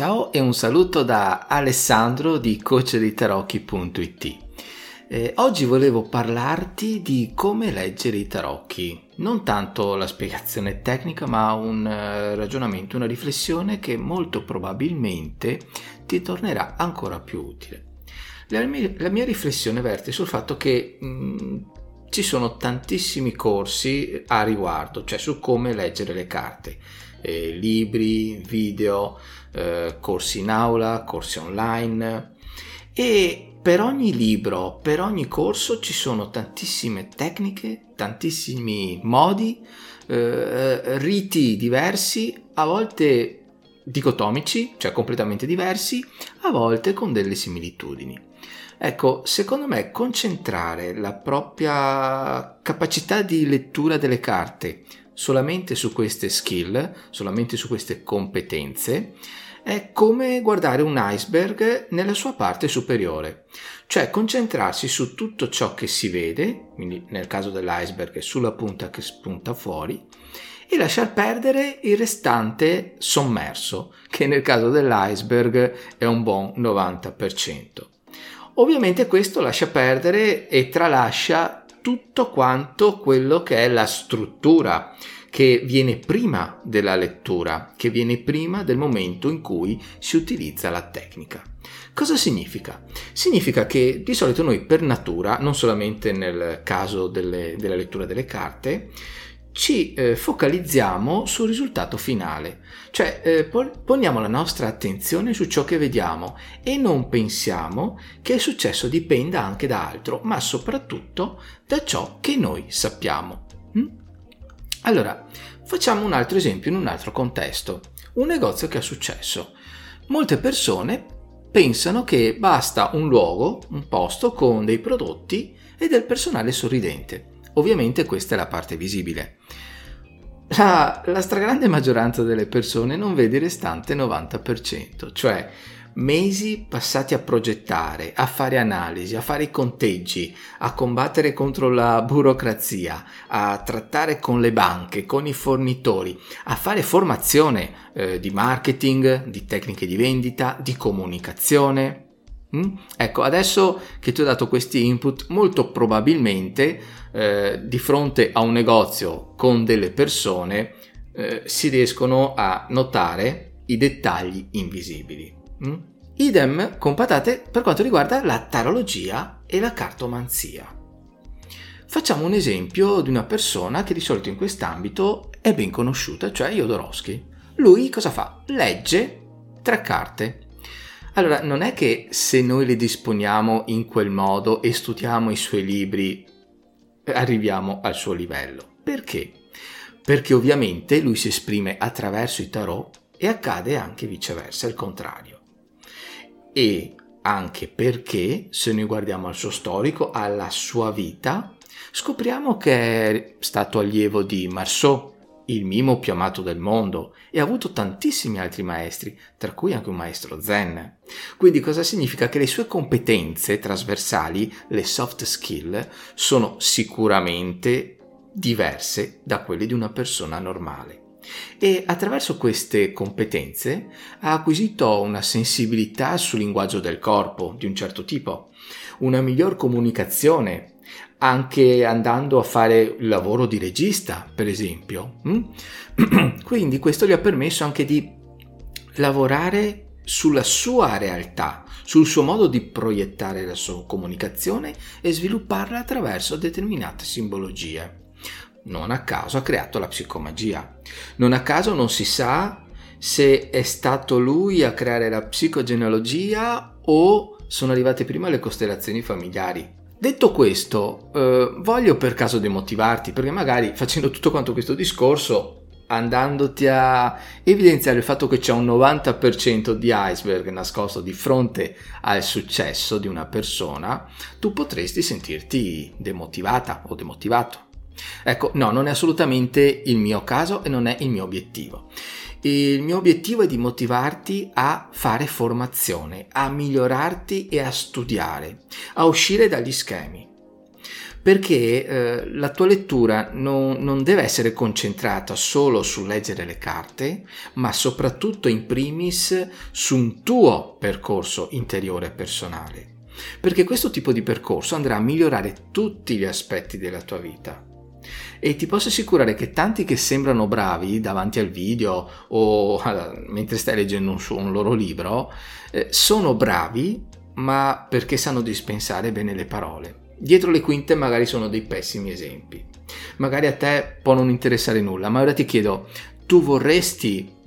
Ciao e un saluto da Alessandro di coachdeitarocchi.it. Eh, oggi volevo parlarti di come leggere i tarocchi, non tanto la spiegazione tecnica, ma un uh, ragionamento, una riflessione che molto probabilmente ti tornerà ancora più utile. La mia, la mia riflessione verte sul fatto che mh, mm, ci sono tantissimi corsi a riguardo, cioè su come leggere le carte, eh, libri, video, eh, corsi in aula, corsi online e per ogni libro, per ogni corso ci sono tantissime tecniche, tantissimi modi, eh, riti diversi, a volte dicotomici, cioè completamente diversi, a volte con delle similitudini. Ecco, secondo me concentrare la propria capacità di lettura delle carte solamente su queste skill, solamente su queste competenze, è come guardare un iceberg nella sua parte superiore, cioè concentrarsi su tutto ciò che si vede, quindi nel caso dell'iceberg sulla punta che spunta fuori, e lasciar perdere il restante sommerso, che nel caso dell'iceberg è un buon 90%. Ovviamente questo lascia perdere e tralascia tutto quanto quello che è la struttura che viene prima della lettura, che viene prima del momento in cui si utilizza la tecnica. Cosa significa? Significa che di solito noi per natura, non solamente nel caso delle, della lettura delle carte, ci eh, focalizziamo sul risultato finale, cioè eh, poniamo la nostra attenzione su ciò che vediamo e non pensiamo che il successo dipenda anche da altro, ma soprattutto da ciò che noi sappiamo. Mm? Allora, facciamo un altro esempio in un altro contesto. Un negozio che ha successo. Molte persone pensano che basta un luogo, un posto con dei prodotti e del personale sorridente. Ovviamente questa è la parte visibile. La, la stragrande maggioranza delle persone non vede il restante 90%, cioè mesi passati a progettare, a fare analisi, a fare i conteggi, a combattere contro la burocrazia, a trattare con le banche, con i fornitori, a fare formazione eh, di marketing, di tecniche di vendita, di comunicazione. Mm? Ecco, adesso che ti ho dato questi input, molto probabilmente eh, di fronte a un negozio con delle persone eh, si riescono a notare i dettagli invisibili. Mm? Idem con patate per quanto riguarda la tarologia e la cartomanzia. Facciamo un esempio di una persona che di solito in quest'ambito è ben conosciuta, cioè Jodorowsky. Lui cosa fa? Legge tre carte. Allora, non è che se noi le disponiamo in quel modo e studiamo i suoi libri arriviamo al suo livello. Perché? Perché ovviamente lui si esprime attraverso i tarot e accade anche viceversa, il contrario e anche perché se noi guardiamo al suo storico, alla sua vita, scopriamo che è stato allievo di Marceau, il mimo più amato del mondo, e ha avuto tantissimi altri maestri, tra cui anche un maestro zen. Quindi cosa significa? Che le sue competenze trasversali, le soft skill, sono sicuramente diverse da quelle di una persona normale e attraverso queste competenze ha acquisito una sensibilità sul linguaggio del corpo di un certo tipo, una miglior comunicazione, anche andando a fare il lavoro di regista, per esempio. Mm? Quindi questo gli ha permesso anche di lavorare sulla sua realtà, sul suo modo di proiettare la sua comunicazione e svilupparla attraverso determinate simbologie. Non a caso ha creato la psicomagia. Non a caso non si sa se è stato lui a creare la psicogenealogia o sono arrivate prima le costellazioni familiari. Detto questo, eh, voglio per caso demotivarti, perché magari facendo tutto quanto questo discorso andandoti a evidenziare il fatto che c'è un 90% di iceberg nascosto di fronte al successo di una persona, tu potresti sentirti demotivata o demotivato. Ecco, no, non è assolutamente il mio caso e non è il mio obiettivo. Il mio obiettivo è di motivarti a fare formazione, a migliorarti e a studiare, a uscire dagli schemi perché eh, la tua lettura non, non deve essere concentrata solo su leggere le carte, ma soprattutto in primis su un tuo percorso interiore personale. Perché questo tipo di percorso andrà a migliorare tutti gli aspetti della tua vita. E ti posso assicurare che tanti che sembrano bravi davanti al video o mentre stai leggendo un, un loro libro, eh, sono bravi ma perché sanno dispensare bene le parole dietro le quinte magari sono dei pessimi esempi. Magari a te può non interessare nulla, ma ora ti chiedo, tu vorresti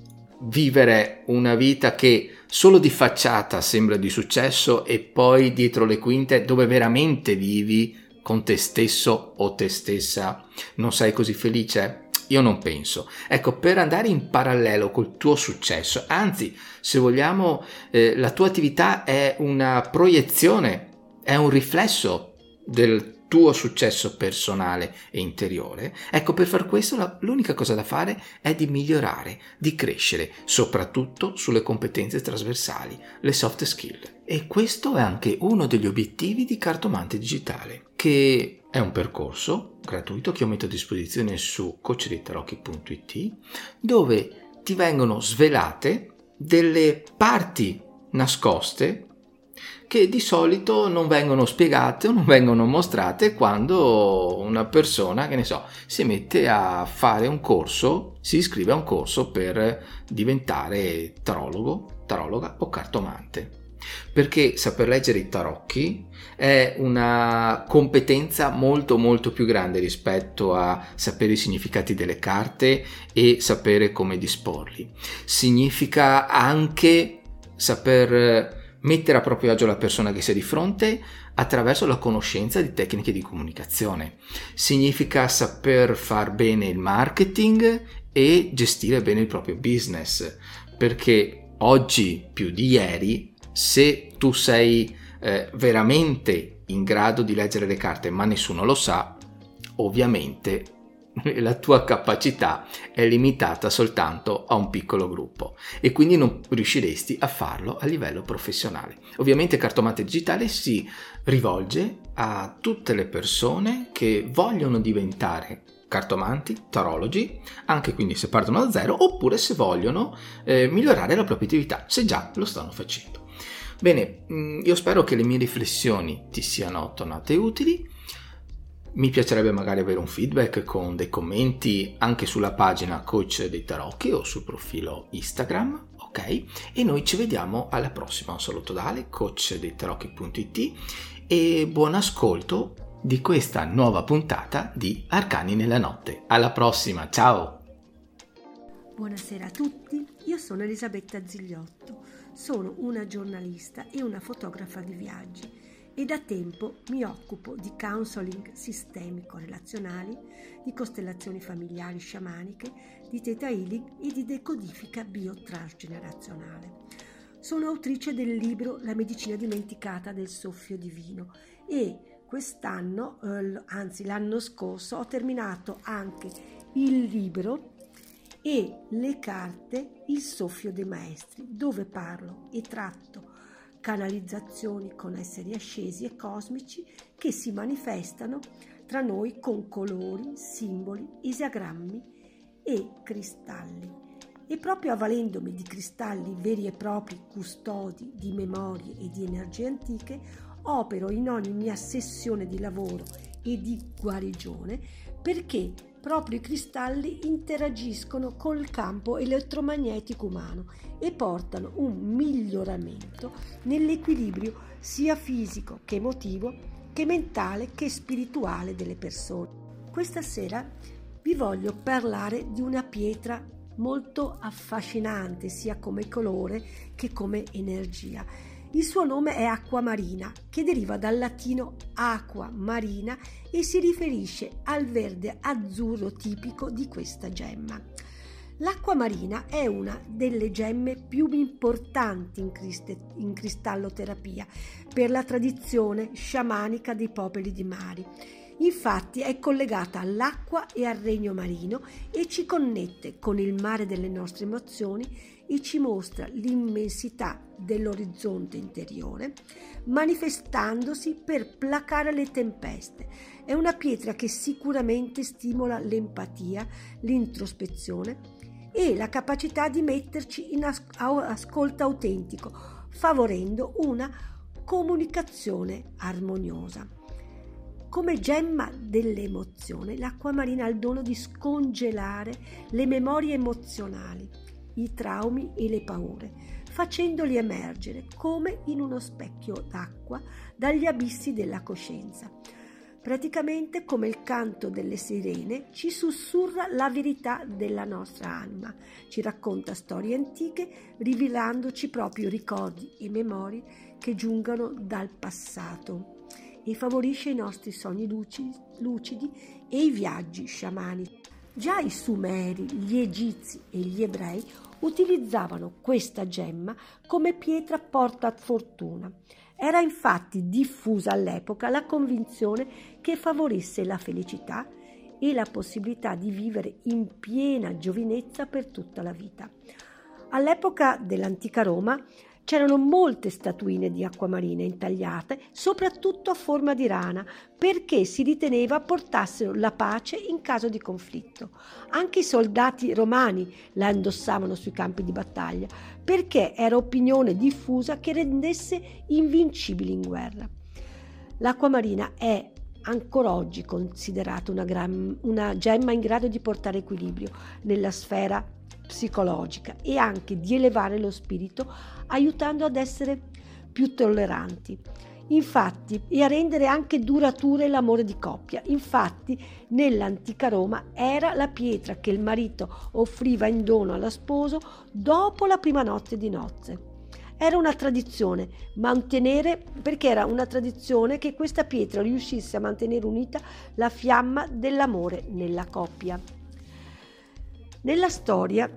vivere una vita che solo di facciata sembra di successo e poi dietro le quinte dove veramente vivi con te stesso o te stessa non sei così felice? Io non penso. Ecco, per andare in parallelo col tuo successo, anzi, se vogliamo, eh, la tua attività è una proiezione, è un riflesso del tuo successo personale e interiore, ecco per far questo l'unica cosa da fare è di migliorare, di crescere, soprattutto sulle competenze trasversali, le soft skill. E questo è anche uno degli obiettivi di Cartomante Digitale, che è un percorso gratuito che io metto a disposizione su coachritarocchi.it dove ti vengono svelate delle parti nascoste che di solito non vengono spiegate o non vengono mostrate quando una persona, che ne so, si mette a fare un corso, si iscrive a un corso per diventare tarologo, tarologa o cartomante. Perché saper leggere i tarocchi è una competenza molto molto più grande rispetto a sapere i significati delle carte e sapere come disporli. Significa anche saper mettere a proprio agio la persona che si è di fronte attraverso la conoscenza di tecniche di comunicazione. Significa saper far bene il marketing e gestire bene il proprio business, perché oggi più di ieri, se tu sei eh, veramente in grado di leggere le carte, ma nessuno lo sa, ovviamente la tua capacità è limitata soltanto a un piccolo gruppo e quindi non riusciresti a farlo a livello professionale. Ovviamente Cartomante Digitale si rivolge a tutte le persone che vogliono diventare cartomanti, tarologi, anche quindi se partono da zero, oppure se vogliono eh, migliorare la propria attività, se già lo stanno facendo. Bene, mm, io spero che le mie riflessioni ti siano tornate utili. Mi piacerebbe magari avere un feedback con dei commenti anche sulla pagina Coach dei Tarocchi o sul profilo Instagram, ok? E noi ci vediamo alla prossima. Un saluto da Ale, coach dei tarocchi.it e buon ascolto di questa nuova puntata di Arcani nella notte. Alla prossima, ciao! Buonasera a tutti, io sono Elisabetta Zigliotto, sono una giornalista e una fotografa di viaggi e da tempo mi occupo di counseling sistemico relazionali, di costellazioni familiari sciamaniche, di theta healing e di decodifica biotransgenerazionale. Sono autrice del libro La medicina dimenticata del soffio divino e quest'anno, eh, anzi l'anno scorso, ho terminato anche il libro e le carte Il soffio dei maestri, dove parlo e tratto canalizzazioni con esseri ascesi e cosmici che si manifestano tra noi con colori, simboli, isagrammi e cristalli. E proprio avvalendomi di cristalli veri e propri custodi di memorie e di energie antiche, opero in ogni mia sessione di lavoro e di guarigione perché proprio i cristalli interagiscono col campo elettromagnetico umano e portano un miglioramento nell'equilibrio sia fisico che emotivo che mentale che spirituale delle persone. Questa sera vi voglio parlare di una pietra molto affascinante sia come colore che come energia il suo nome è acqua marina, che deriva dal latino aqua marina e si riferisce al verde azzurro tipico di questa gemma. L'acqua marina è una delle gemme più importanti in, crist- in cristalloterapia per la tradizione sciamanica dei popoli di mari. Infatti è collegata all'acqua e al regno marino e ci connette con il mare delle nostre emozioni e ci mostra l'immensità dell'orizzonte interiore, manifestandosi per placare le tempeste. È una pietra che sicuramente stimola l'empatia, l'introspezione e la capacità di metterci in as- ascolto autentico, favorendo una comunicazione armoniosa. Come gemma dell'emozione, l'acqua marina ha il dono di scongelare le memorie emozionali, i traumi e le paure, facendoli emergere come in uno specchio d'acqua dagli abissi della coscienza praticamente come il canto delle sirene, ci sussurra la verità della nostra anima, ci racconta storie antiche, rivelandoci proprio ricordi e memorie che giungano dal passato e favorisce i nostri sogni lucidi, e i viaggi sciamani. Già i Sumeri, gli Egizi e gli Ebrei utilizzavano questa gemma come pietra porta fortuna era infatti diffusa all'epoca la convinzione che favorisse la felicità e la possibilità di vivere in piena giovinezza per tutta la vita. All'epoca dell'antica Roma C'erano molte statuine di acquamarine intagliate, soprattutto a forma di rana, perché si riteneva portassero la pace in caso di conflitto. Anche i soldati romani la indossavano sui campi di battaglia, perché era opinione diffusa che rendesse invincibili in guerra. L'acquamarina è ancora oggi considerata una, gran, una gemma in grado di portare equilibrio nella sfera psicologica e anche di elevare lo spirito aiutando ad essere più tolleranti. Infatti, e a rendere anche durature l'amore di coppia. Infatti, nell'antica Roma era la pietra che il marito offriva in dono alla sposo dopo la prima notte di nozze. Era una tradizione mantenere, perché era una tradizione che questa pietra riuscisse a mantenere unita la fiamma dell'amore nella coppia. Nella storia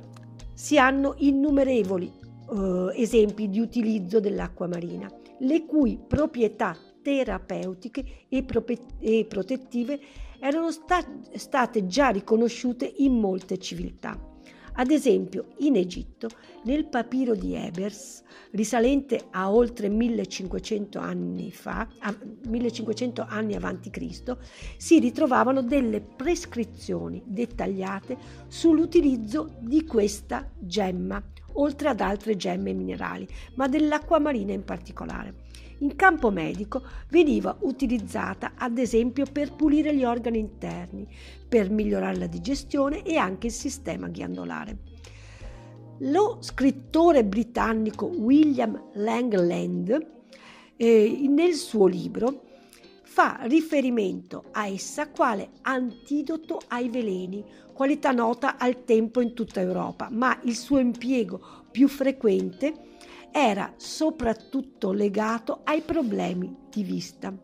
si hanno innumerevoli eh, esempi di utilizzo dell'acqua marina, le cui proprietà terapeutiche e, prope- e protettive erano sta- state già riconosciute in molte civiltà. Ad esempio, in Egitto, nel papiro di Ebers, risalente a oltre 1500 anni fa, a 1500 anni avanti Cristo, si ritrovavano delle prescrizioni dettagliate sull'utilizzo di questa gemma, oltre ad altre gemme minerali, ma dell'acqua marina in particolare. In campo medico veniva utilizzata ad esempio per pulire gli organi interni, per migliorare la digestione e anche il sistema ghiandolare. Lo scrittore britannico William Langland eh, nel suo libro fa riferimento a essa quale antidoto ai veleni, qualità nota al tempo in tutta Europa, ma il suo impiego più frequente era soprattutto legato ai problemi di vista.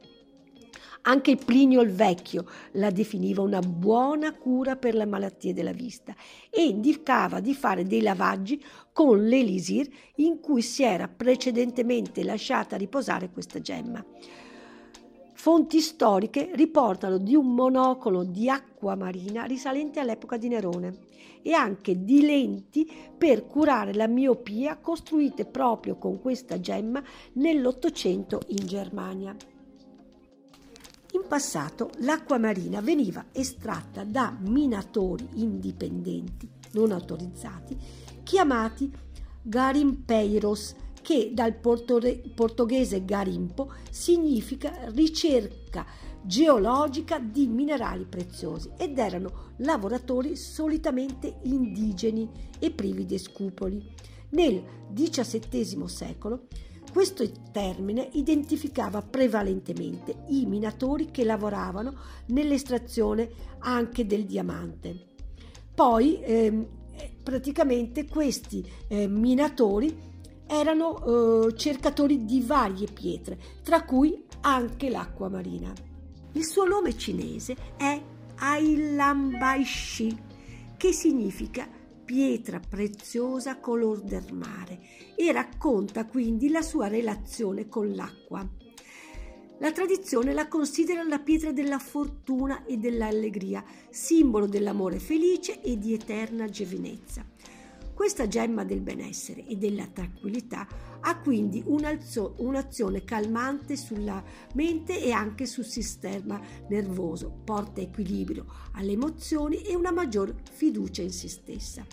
Anche Plinio il Vecchio la definiva una buona cura per le malattie della vista e indicava di fare dei lavaggi con l'elisir in cui si era precedentemente lasciata riposare questa gemma. Fonti storiche riportano di un monocolo di acqua marina risalente all'epoca di Nerone e anche di lenti per curare la miopia costruite proprio con questa gemma nell'Ottocento in Germania. In passato l'acqua marina veniva estratta da minatori indipendenti non autorizzati chiamati garimpeiros che dal portoghese garimpo significa ricerca geologica di minerali preziosi ed erano lavoratori solitamente indigeni e privi di scrupoli. Nel XVII secolo questo termine identificava prevalentemente i minatori che lavoravano nell'estrazione anche del diamante. Poi ehm, praticamente questi eh, minatori erano eh, cercatori di varie pietre, tra cui anche l'acqua marina. Il suo nome cinese è Ailambaishi, che significa pietra preziosa color del mare e racconta quindi la sua relazione con l'acqua. La tradizione la considera la pietra della fortuna e dell'allegria, simbolo dell'amore felice e di eterna giovinezza. Questa gemma del benessere e della tranquillità ha quindi un'azione calmante sulla mente e anche sul sistema nervoso, porta equilibrio alle emozioni e una maggior fiducia in se stessa.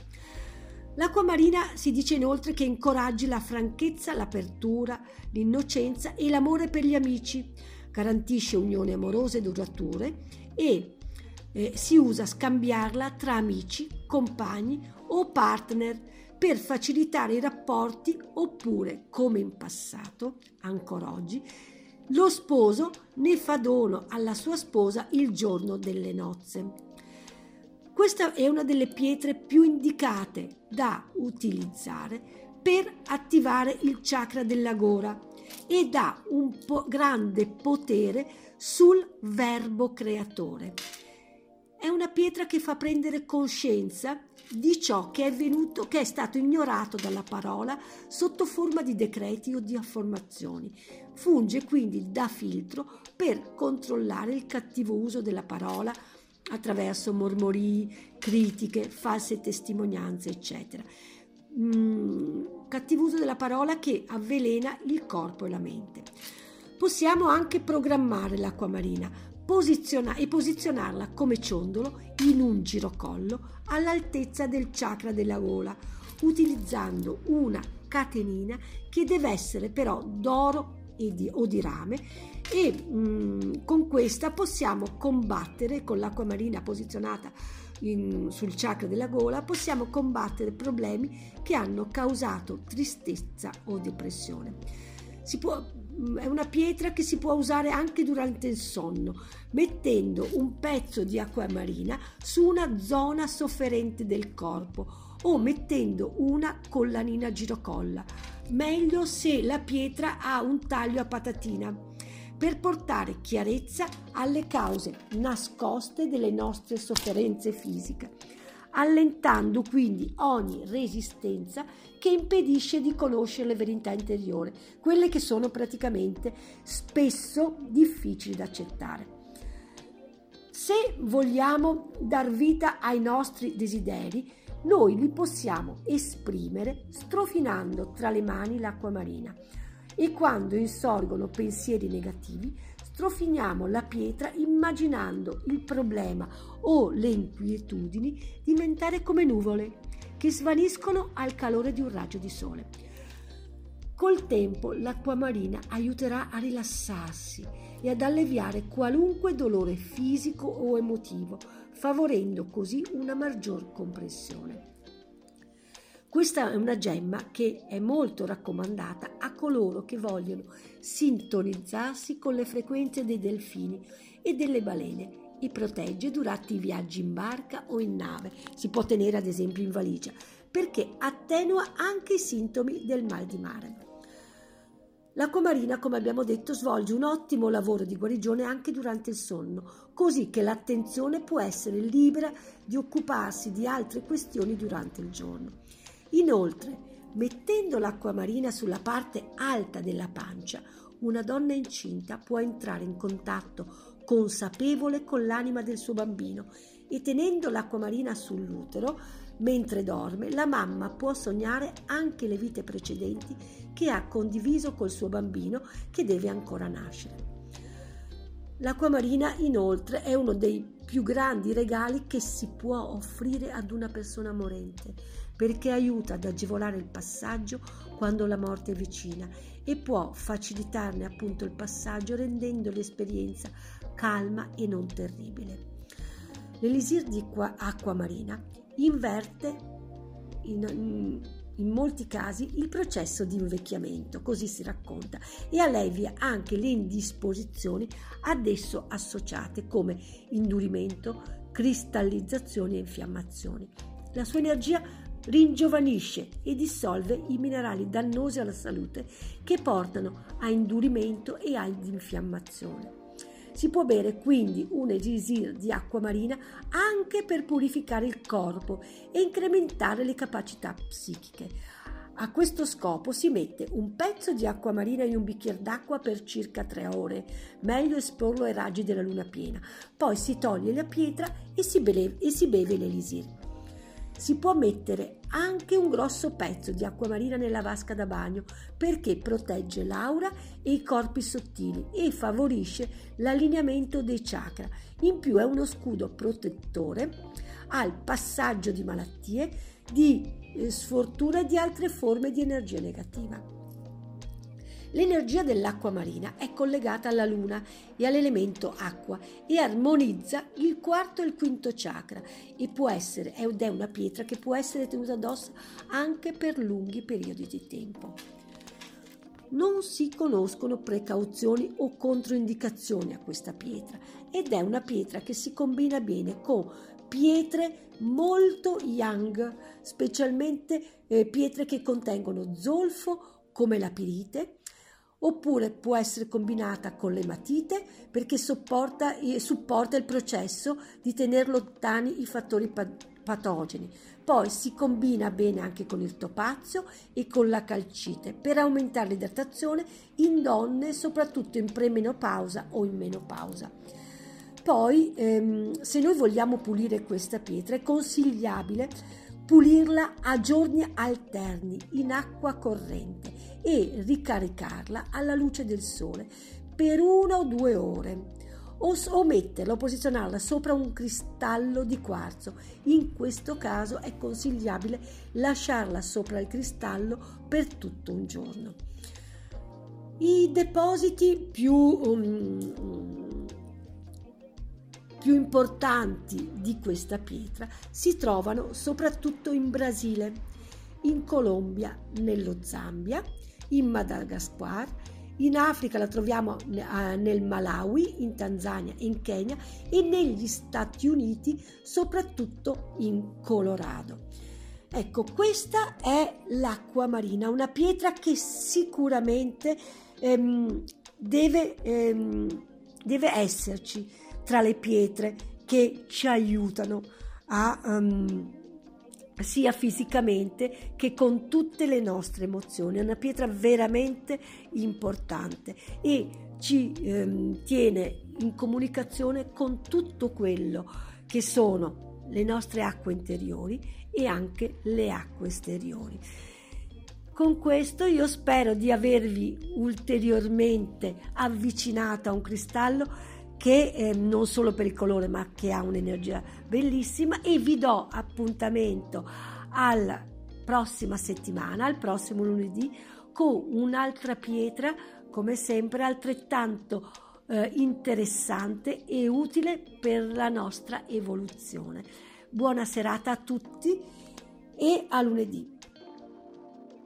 L'acqua marina si dice inoltre che incoraggi la franchezza, l'apertura, l'innocenza e l'amore per gli amici, garantisce unioni amorose durature e eh, si usa scambiarla tra amici, compagni o partner per facilitare i rapporti oppure, come in passato, ancora oggi, lo sposo ne fa dono alla sua sposa il giorno delle nozze. Questa è una delle pietre più indicate da utilizzare per attivare il chakra della gora ed ha un po grande potere sul verbo creatore. È una pietra che fa prendere coscienza di ciò che è venuto, che è stato ignorato dalla parola sotto forma di decreti o di affermazioni. Funge quindi da filtro per controllare il cattivo uso della parola attraverso mormorii, critiche, false testimonianze, eccetera. Mm, cattivo uso della parola che avvelena il corpo e la mente. Possiamo anche programmare l'acqua marina posiziona- e posizionarla come ciondolo in un girocollo all'altezza del chakra della gola, utilizzando una catenina che deve essere però d'oro di, o di rame e mh, mm, con questa possiamo combattere con l'acqua marina posizionata in, sul chakra della gola possiamo combattere problemi che hanno causato tristezza o depressione. Può, mm, è una pietra che si può usare anche durante il sonno, mettendo un pezzo di acqua marina su una zona sofferente del corpo o mettendo una collanina girocolla. Meglio se la pietra ha un taglio a patatina per portare chiarezza alle cause nascoste delle nostre sofferenze fisiche, allentando quindi ogni resistenza che impedisce di conoscere le verità interiori, quelle che sono praticamente spesso difficili da accettare. Se vogliamo dar vita ai nostri desideri, noi li possiamo esprimere strofinando tra le mani l'acqua marina e quando insorgono pensieri negativi strofiniamo la pietra immaginando il problema o le inquietudini diventare come nuvole che svaniscono al calore di un raggio di sole. Col tempo l'acqua marina aiuterà a rilassarsi e ad alleviare qualunque dolore fisico o emotivo, favorendo così una maggior compressione. Questa è una gemma che è molto raccomandata a coloro che vogliono sintonizzarsi con le frequenze dei delfini e delle balene e protegge durante i viaggi in barca o in nave, si può tenere ad esempio in valigia, perché attenua anche i sintomi del mal di mare. L'acqua marina, come abbiamo detto, svolge un ottimo lavoro di guarigione anche durante il sonno, così che l'attenzione può essere libera di occuparsi di altre questioni durante il giorno. Inoltre, mettendo l'acqua marina sulla parte alta della pancia, una donna incinta può entrare in contatto consapevole con l'anima del suo bambino e tenendo l'acqua marina sull'utero, mentre dorme, la mamma può sognare anche le vite precedenti che ha condiviso col suo bambino che deve ancora nascere. L'acqua marina inoltre è uno dei più grandi regali che si può offrire ad una persona morente perché aiuta ad agevolare il passaggio quando la morte è vicina e può facilitarne appunto il passaggio rendendo l'esperienza calma e non terribile. L'elisir di acqua marina inverte in, in, molti casi il processo di invecchiamento, così si racconta, e allevia anche le indisposizioni ad esso associate come indurimento, cristallizzazioni e infiammazioni. La sua energia ringiovanisce e dissolve i minerali dannosi alla salute che portano a indurimento e ad infiammazione. Si può bere quindi un elisir di acqua marina anche per purificare il corpo e incrementare le capacità psichiche. A questo scopo si mette un pezzo di acqua marina in un bicchiere d'acqua per circa tre ore, meglio esporlo ai raggi della luna piena. Poi si toglie la pietra e si beve, e si beve l'elisir. Si può mettere anche un grosso pezzo di acqua marina nella vasca da bagno perché protegge l'aura e i corpi sottili e favorisce l'allineamento dei chakra. In più è uno scudo protettore al passaggio di malattie, di eh, sfortuna e di altre forme di energia negativa. L'energia dell'acqua marina è collegata alla luna e all'elemento acqua e armonizza il quarto e il quinto chakra e può essere, ed è una pietra che può essere tenuta addosso anche per lunghi periodi di tempo. Non si conoscono precauzioni o controindicazioni a questa pietra ed è una pietra che si combina bene con pietre molto young, specialmente eh, pietre che contengono zolfo come la pirite, oppure può essere combinata con l'ematite perché supporta, supporta il processo di tenere lontani i fattori patogeni. Poi si combina bene anche con il topazio e con la calcite per aumentare l'idratazione in donne, soprattutto in premenopausa o in menopausa. Poi, ehm, se noi vogliamo pulire questa pietra, è consigliabile pulirla a giorni alterni in acqua corrente e ricaricarla alla luce del sole per una o due ore o, o metterla o posizionarla sopra un cristallo di quarzo. In questo caso è consigliabile lasciarla sopra il cristallo per tutto un giorno. I depositi più um, più importanti di questa pietra si trovano soprattutto in Brasile, in Colombia, nello Zambia, in Madagascar, in Africa la troviamo eh, nel Malawi, in Tanzania, in Kenya e negli Stati Uniti, soprattutto in Colorado. Ecco, questa è l'acqua marina, una pietra che sicuramente ehm, deve, ehm, deve esserci tra le pietre che ci aiutano a um, sia fisicamente che con tutte le nostre emozioni. È una pietra veramente importante e ci ehm, tiene in comunicazione con tutto quello che sono le nostre acque interiori e anche le acque esteriori. Con questo io spero di avervi ulteriormente avvicinato a un cristallo che eh, non solo per il colore ma che ha un'energia bellissima e vi do appuntamento alla prossima settimana, al prossimo lunedì, con un'altra pietra come sempre altrettanto eh, interessante e utile per la nostra evoluzione. Buona serata a tutti e a lunedì.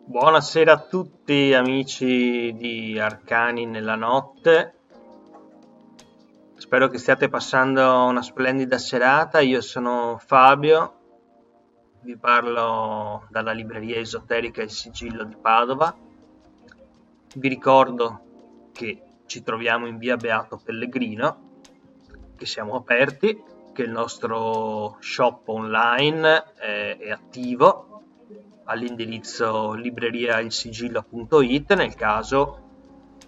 Buonasera a tutti amici di Arcani nella notte Spero che stiate passando una splendida serata. Io sono Fabio, vi parlo dalla libreria esoterica Il Sigillo di Padova. Vi ricordo che ci troviamo in via Beato Pellegrino, che siamo aperti, che il nostro shop online è, è attivo all'indirizzo libreriailsigillo.it nel caso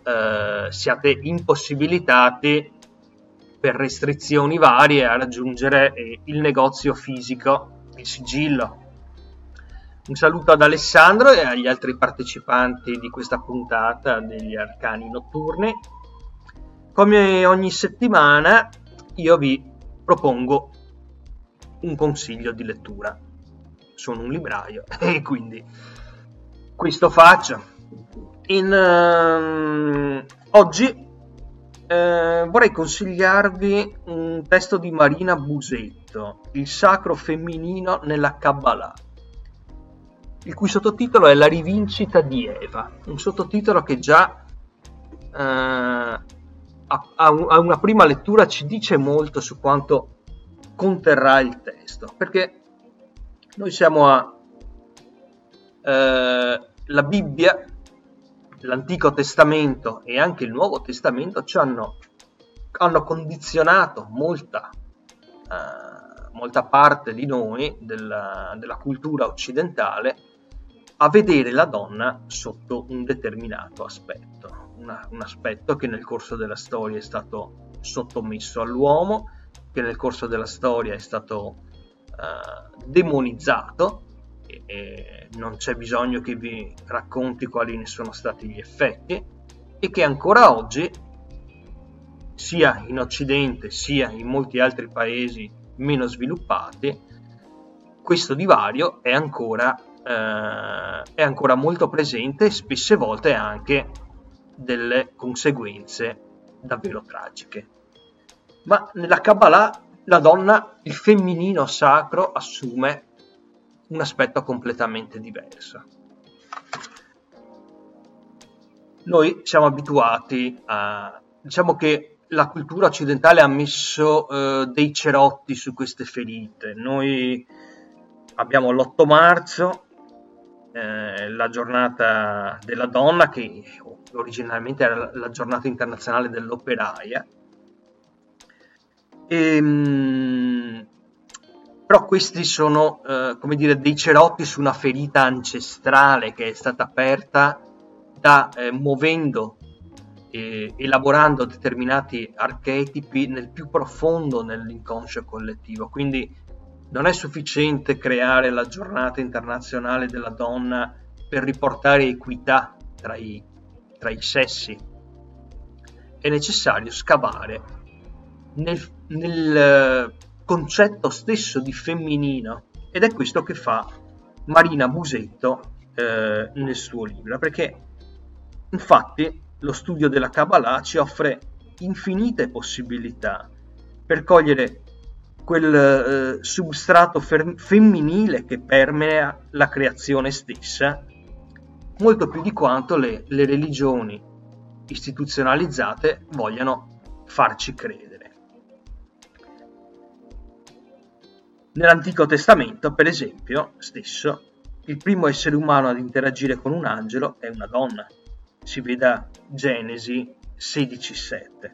eh, siate impossibilitati per restrizioni varie a raggiungere eh, il negozio fisico, il sigillo. Un saluto ad Alessandro e agli altri partecipanti di questa puntata degli Arcani Notturni. Come ogni settimana io vi propongo un consiglio di lettura. Sono un libraio e quindi questo faccio. In, uh, oggi eh, vorrei consigliarvi un testo di Marina Busetto, Il sacro femminino nella Kabbalah, il cui sottotitolo è La rivincita di Eva, un sottotitolo che già eh, a, a, una prima lettura ci dice molto su quanto conterrà il testo, perché noi siamo a eh, la Bibbia l'Antico Testamento e anche il Nuovo Testamento ci hanno hanno condizionato molta, eh, molta parte di noi, della, della cultura occidentale, a vedere la donna sotto un determinato aspetto, una, un aspetto che nel corso della storia è stato sottomesso all'uomo, che nel corso della storia è stato uh, demonizzato e, e non c'è bisogno che vi racconti quali ne sono stati gli effetti e che ancora oggi sia in Occidente sia in molti altri paesi meno sviluppati questo divario è ancora, eh, è ancora molto presente e spesse volte anche delle conseguenze davvero tragiche. Ma nella Kabbalah la donna, il femminino sacro, assume un aspetto completamente diverso. Noi siamo abituati a... diciamo che la cultura occidentale ha messo eh, dei cerotti su queste ferite. Noi abbiamo l'8 marzo, eh, la giornata della donna, che originalmente era la giornata internazionale dell'operaia. E, ehm, però questi sono, eh, come dire, dei cerotti su una ferita ancestrale che è stata aperta da eh, muovendo e elaborando determinati archetipi nel più profondo nell'inconscio collettivo. Quindi non è sufficiente creare la giornata internazionale della donna per riportare equità tra i, tra i sessi. È necessario scavare nel, nel concetto stesso di femminino ed è questo che fa Marina Busetto eh, nel suo libro, perché infatti lo studio della Kabbalah ci offre infinite possibilità per cogliere quel eh, substrato fer- femminile che permea la creazione stessa, molto più di quanto le, le religioni istituzionalizzate vogliano farci credere. Nell'Antico Testamento, per esempio, stesso, il primo essere umano ad interagire con un angelo è una donna. Si veda Genesi 16:7.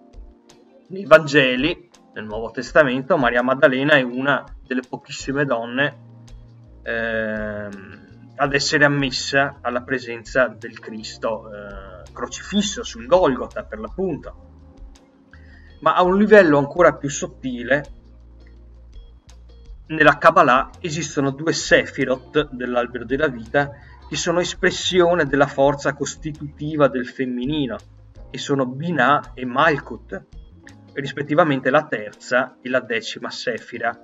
Nei Vangeli, nel Nuovo Testamento, Maria Maddalena è una delle pochissime donne ehm, ad essere ammessa alla presenza del Cristo eh, crocifisso sul Golgota, per l'appunto. Ma a un livello ancora più sottile, nella Kabbalah esistono due Sefirot dell'albero della vita che sono espressione della forza costitutiva del femminino e sono Binah e Malkut, rispettivamente la terza e la decima Sefira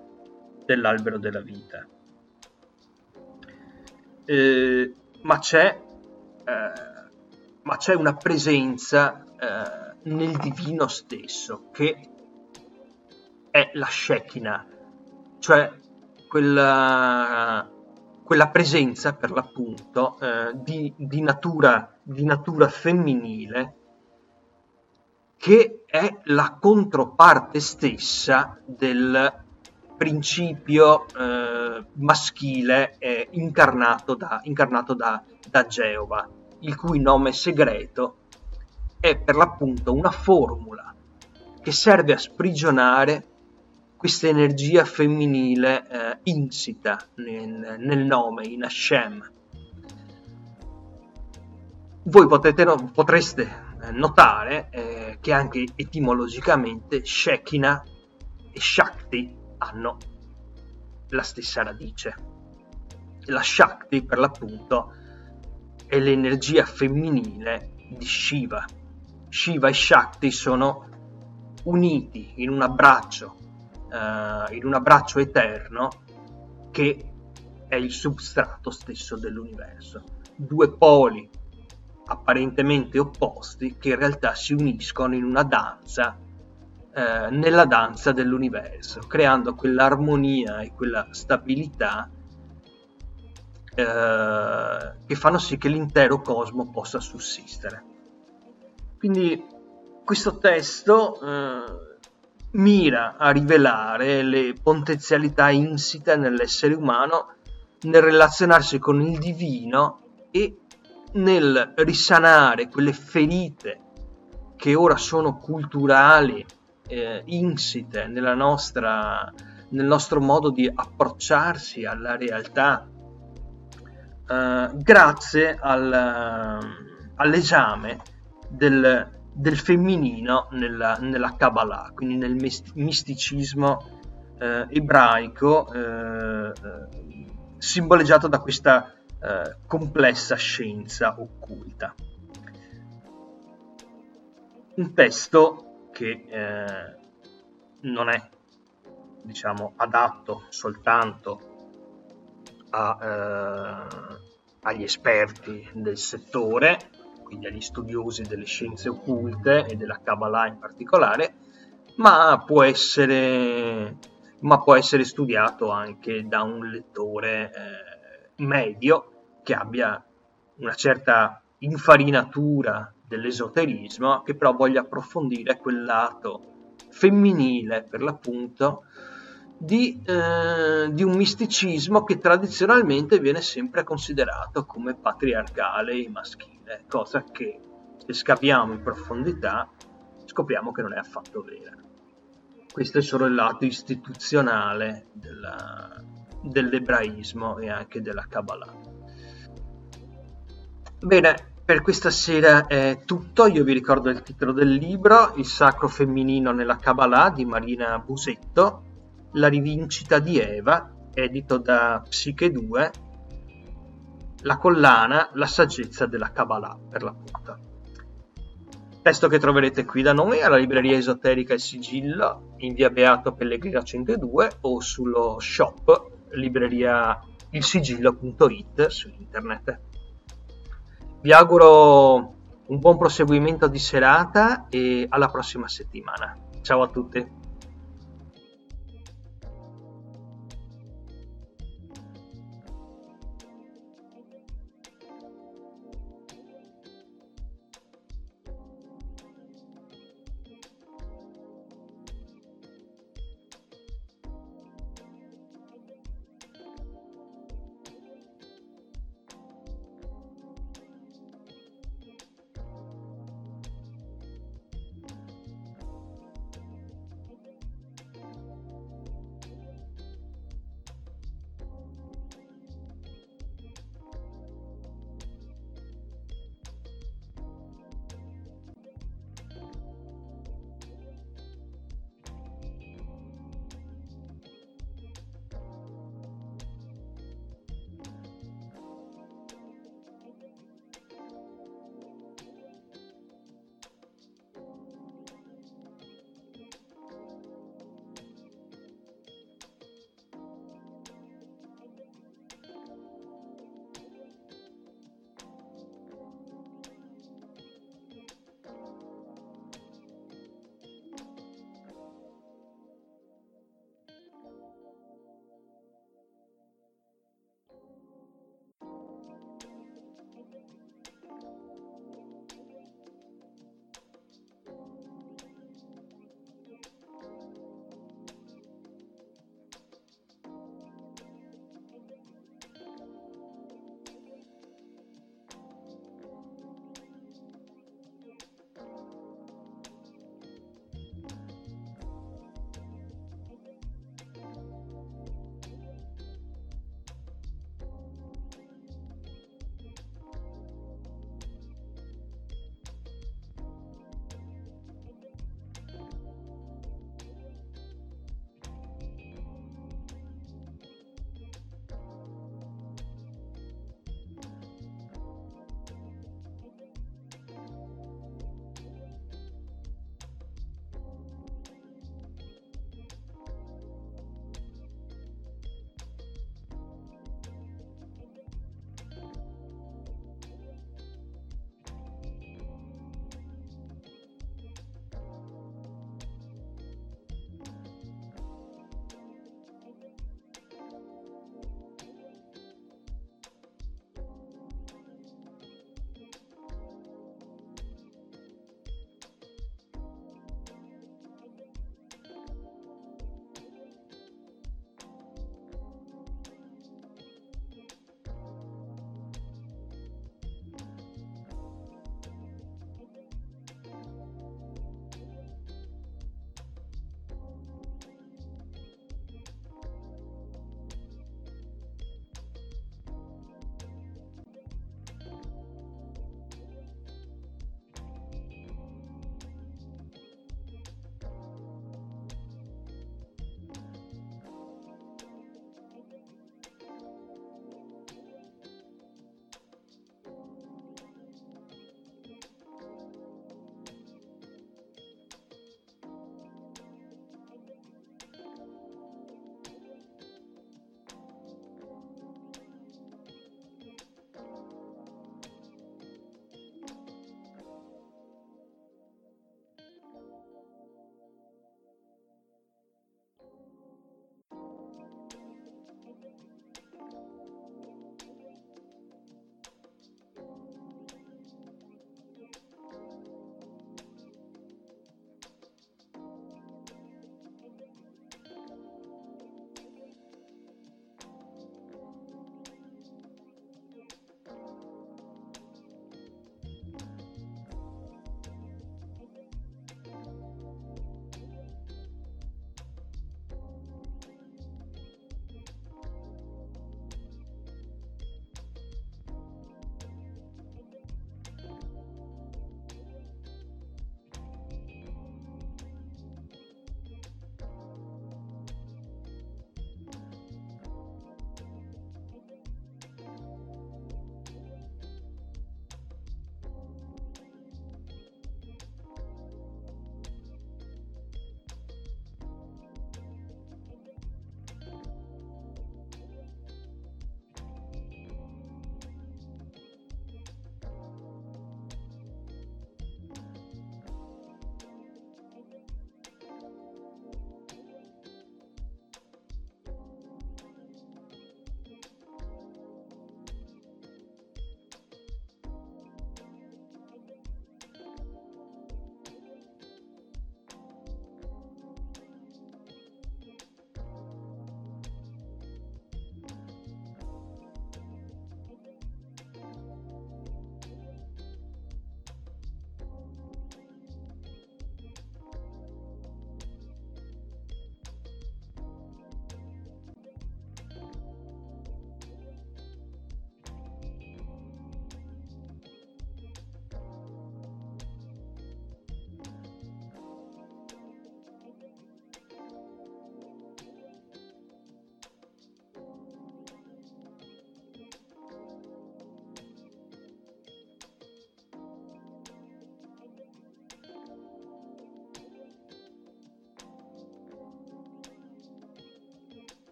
dell'albero della vita. Eh, ma, c'è, eh, ma c'è una presenza eh, nel divino stesso che è la Shekinah cioè quella, quella presenza per l'appunto eh, di, di, natura, di natura femminile che è la controparte stessa del principio eh, maschile eh, incarnato, da, incarnato da, da Geova, il cui nome segreto è per l'appunto una formula che serve a sprigionare questa energia femminile eh, insita nel, nel, nome, in Hashem. Voi potete, potreste eh, notare eh, che anche etimologicamente Shekinah e Shakti hanno la stessa radice. La Shakti, per l'appunto, è l'energia femminile di Shiva. Shiva e Shakti sono uniti in un abbraccio uh, in un abbraccio eterno che è il substrato stesso dell'universo. Due poli apparentemente opposti che in realtà si uniscono in una danza, eh, nella danza dell'universo, creando quell'armonia e quella stabilità eh, che fanno sì che l'intero cosmo possa sussistere. Quindi questo testo eh, mira a rivelare le potenzialità insite nell'essere umano nel relazionarsi con il divino e nel risanare quelle ferite che ora sono culturali eh, insite nella nostra, nel nostro modo di approcciarsi alla realtà. Eh, grazie al, all'esame del, del femminino nella, nella, Kabbalah, quindi nel misticismo eh, ebraico eh, simboleggiato da questa eh, complessa scienza occulta. Un testo che eh, non è diciamo adatto soltanto a, eh, agli esperti del settore, quindi agli studiosi delle scienze occulte e della Kabbalah in particolare, ma può essere, ma può essere studiato anche da un lettore eh, medio che abbia una certa infarinatura dell'esoterismo, che però voglia approfondire quel lato femminile, per l'appunto, di, eh, di, un misticismo che tradizionalmente viene sempre considerato come patriarcale e maschile, cosa che se scaviamo in profondità scopriamo che non è affatto vera. Questo è solo il lato istituzionale della, dell'ebraismo e anche della Kabbalah. Bene, per questa sera è tutto. Io vi ricordo il titolo del libro, Il sacro femminino nella Kabbalah di Marina Busetto, la rivincita di Eva, edito da Psiche 2, la collana La saggezza della Kabbalah, per l'appunto. Testo che troverete qui da noi alla libreria esoterica Il Sigillo in via Beato Pellegrino 102 o sullo shop libreria ilsigillo.it su internet. Vi auguro un buon proseguimento di serata e alla prossima settimana. Ciao a tutti!